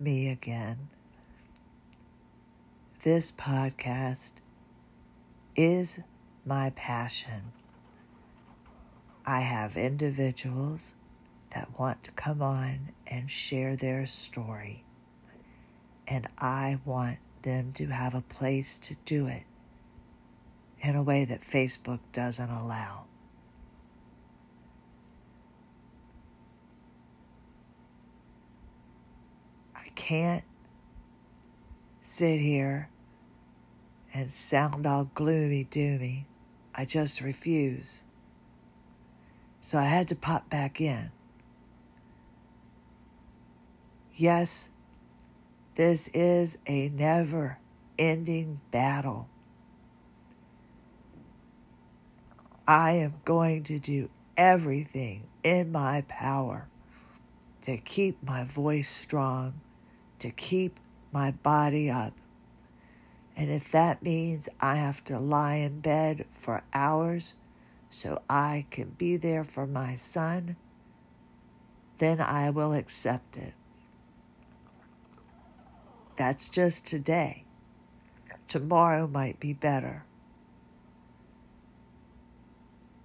me again. This podcast is my passion. I have individuals that want to come on and share their story, and I want them to have a place to do it in a way that Facebook doesn't allow. I can't sit here and sound all gloomy doomy. I just refuse. So I had to pop back in. Yes, this is a never ending battle. I am going to do everything in my power to keep my voice strong, to keep my body up. And if that means I have to lie in bed for hours so I can be there for my son, then I will accept it. That's just today. Tomorrow might be better.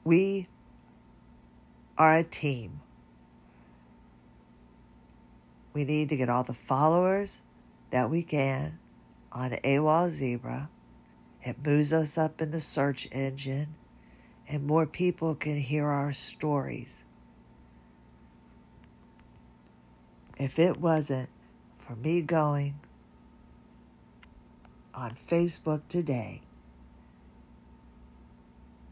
We are a team. We need to get all the followers that we can on AWOL Zebra. It moves us up in the search engine, and more people can hear our stories. If it wasn't for me going on Facebook today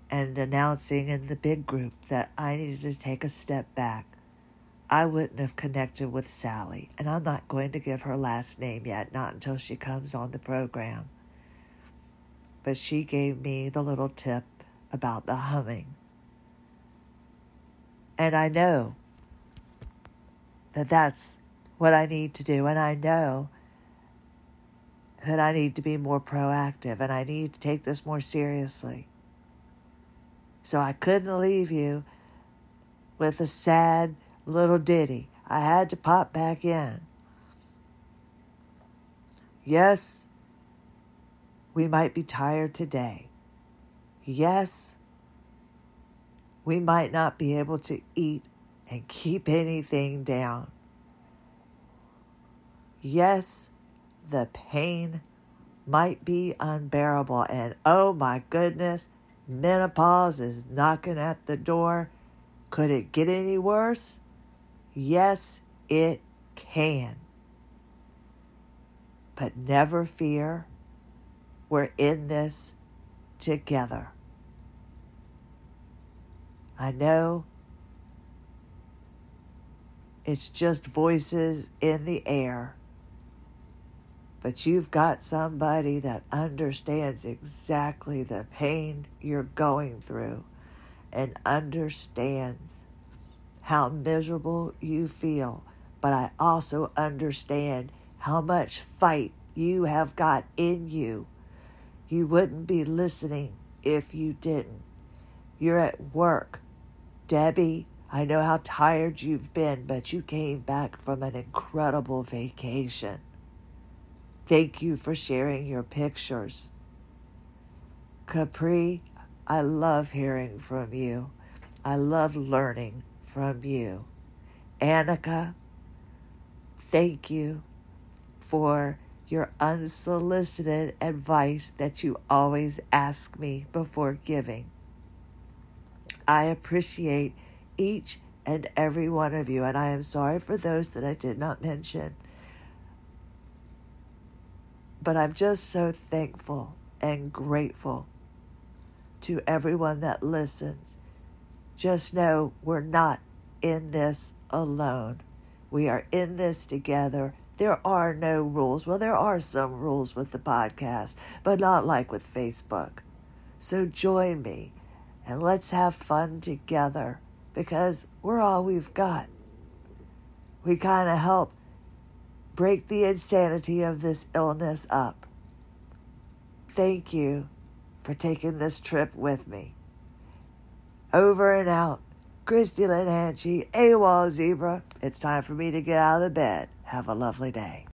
and announcing in the big group that I needed to take a step back, I wouldn't have connected with Sally. And I'm not going to give her last name yet, not until she comes on the program. But she gave me the little tip about the humming. And I know that that's what I need to do. And I know that I need to be more proactive and I need to take this more seriously. So I couldn't leave you with a sad little ditty. I had to pop back in. Yes, we might be tired today. Yes, we might not be able to eat and keep anything down. Yes, the pain might be unbearable, and oh my goodness, menopause is knocking at the door. Could it get any worse? Yes, it can. But never fear, we're in this together. I know it's just voices in the air, but you've got somebody that understands exactly the pain you're going through and understands how miserable you feel, but I also understand how much fight you have got in you. You wouldn't be listening if you didn't. You're at work. Debbie, I know how tired you've been, but you came back from an incredible vacation. Thank you for sharing your pictures. Capri, I love hearing from you. I love learning from you. Anneke, thank you for your unsolicited advice that you always ask me before giving. I appreciate each and every one of you, and I am sorry for those that I did not mention. But I'm just so thankful and grateful to everyone that listens just know we're not in this alone. We are in this together. There are no rules. Well, there are some rules with the podcast, but not like with Facebook. So join me and let's have fun together because we're all we've got. We kind of help break the insanity of this illness up. Thank you for taking this trip with me. Over and out. Christie Lynn Hanchey, AWOL Zebra. It's time for me to get out of the bed. Have a lovely day.